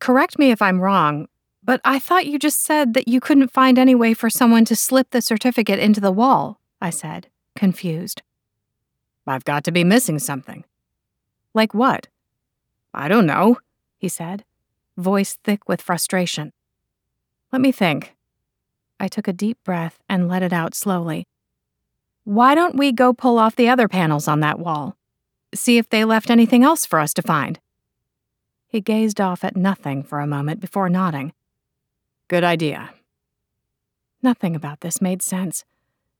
Correct me if I'm wrong, but I thought you just said that you couldn't find any way for someone to slip the certificate into the wall, I said, confused. I've got to be missing something. Like what? I don't know, he said, voice thick with frustration. Let me think. I took a deep breath and let it out slowly. Why don't we go pull off the other panels on that wall? See if they left anything else for us to find. He gazed off at nothing for a moment before nodding. Good idea. Nothing about this made sense.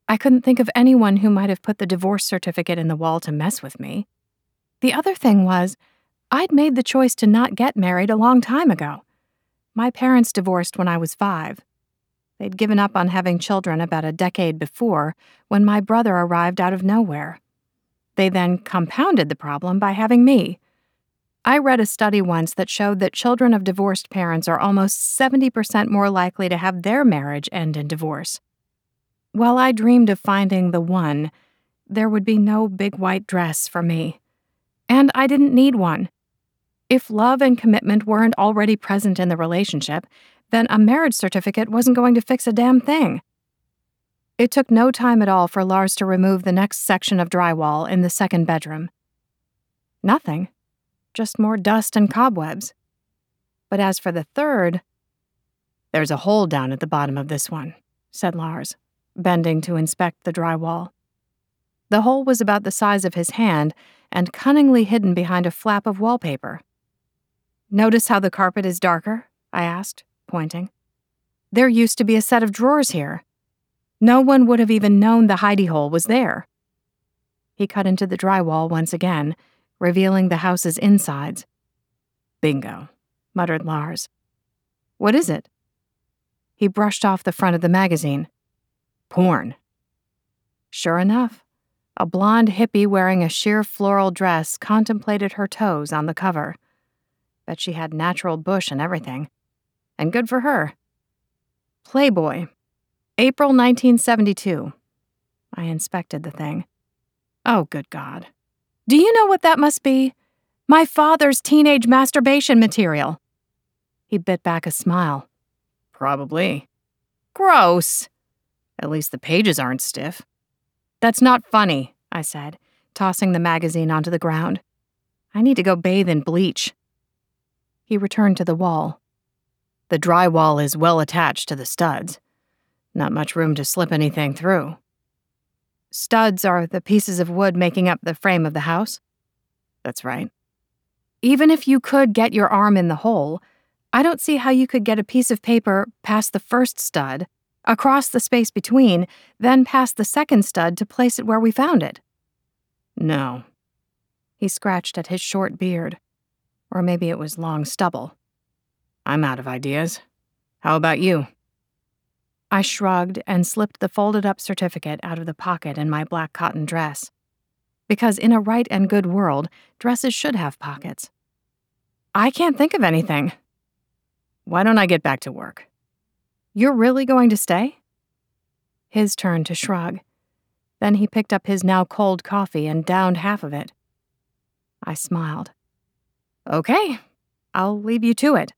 I couldn't think of anyone who might have put the divorce certificate in the wall to mess with me. The other thing was, I'd made the choice to not get married a long time ago. My parents divorced when I was five. They'd given up on having children about a decade before when my brother arrived out of nowhere. They then compounded the problem by having me. I read a study once that showed that children of divorced parents are almost 70% more likely to have their marriage end in divorce. While I dreamed of finding the one, there would be no big white dress for me. And I didn't need one. If love and commitment weren't already present in the relationship, then a marriage certificate wasn't going to fix a damn thing. It took no time at all for Lars to remove the next section of drywall in the second bedroom. Nothing, just more dust and cobwebs. But as for the third, there's a hole down at the bottom of this one, said Lars bending to inspect the drywall. The hole was about the size of his hand and cunningly hidden behind a flap of wallpaper. Notice how the carpet is darker? I asked, pointing. There used to be a set of drawers here. No one would have even known the hidey hole was there. He cut into the drywall once again, revealing the house's insides. Bingo, muttered Lars. What is it? He brushed off the front of the magazine. Porn. Sure enough, a blonde hippie wearing a sheer floral dress contemplated her toes on the cover. Bet she had natural bush and everything. And good for her. Playboy. April 1972. I inspected the thing. Oh, good God. Do you know what that must be? My father's teenage masturbation material. He bit back a smile. Probably. Gross. At least the pages aren't stiff. That's not funny, I said, tossing the magazine onto the ground. I need to go bathe in bleach. He returned to the wall. The drywall is well attached to the studs. Not much room to slip anything through. Studs are the pieces of wood making up the frame of the house? That's right. Even if you could get your arm in the hole, I don't see how you could get a piece of paper past the first stud across the space between, then past the second stud to place it where we found it. No. He scratched at his short beard. Or maybe it was long stubble. I'm out of ideas. How about you? I shrugged and slipped the folded up certificate out of the pocket in my black cotton dress. Because in a right and good world, dresses should have pockets. I can't think of anything. Why don't I get back to work? You're really going to stay? His turn to shrug. Then he picked up his now cold coffee and downed half of it. I smiled. Okay, I'll leave you to it.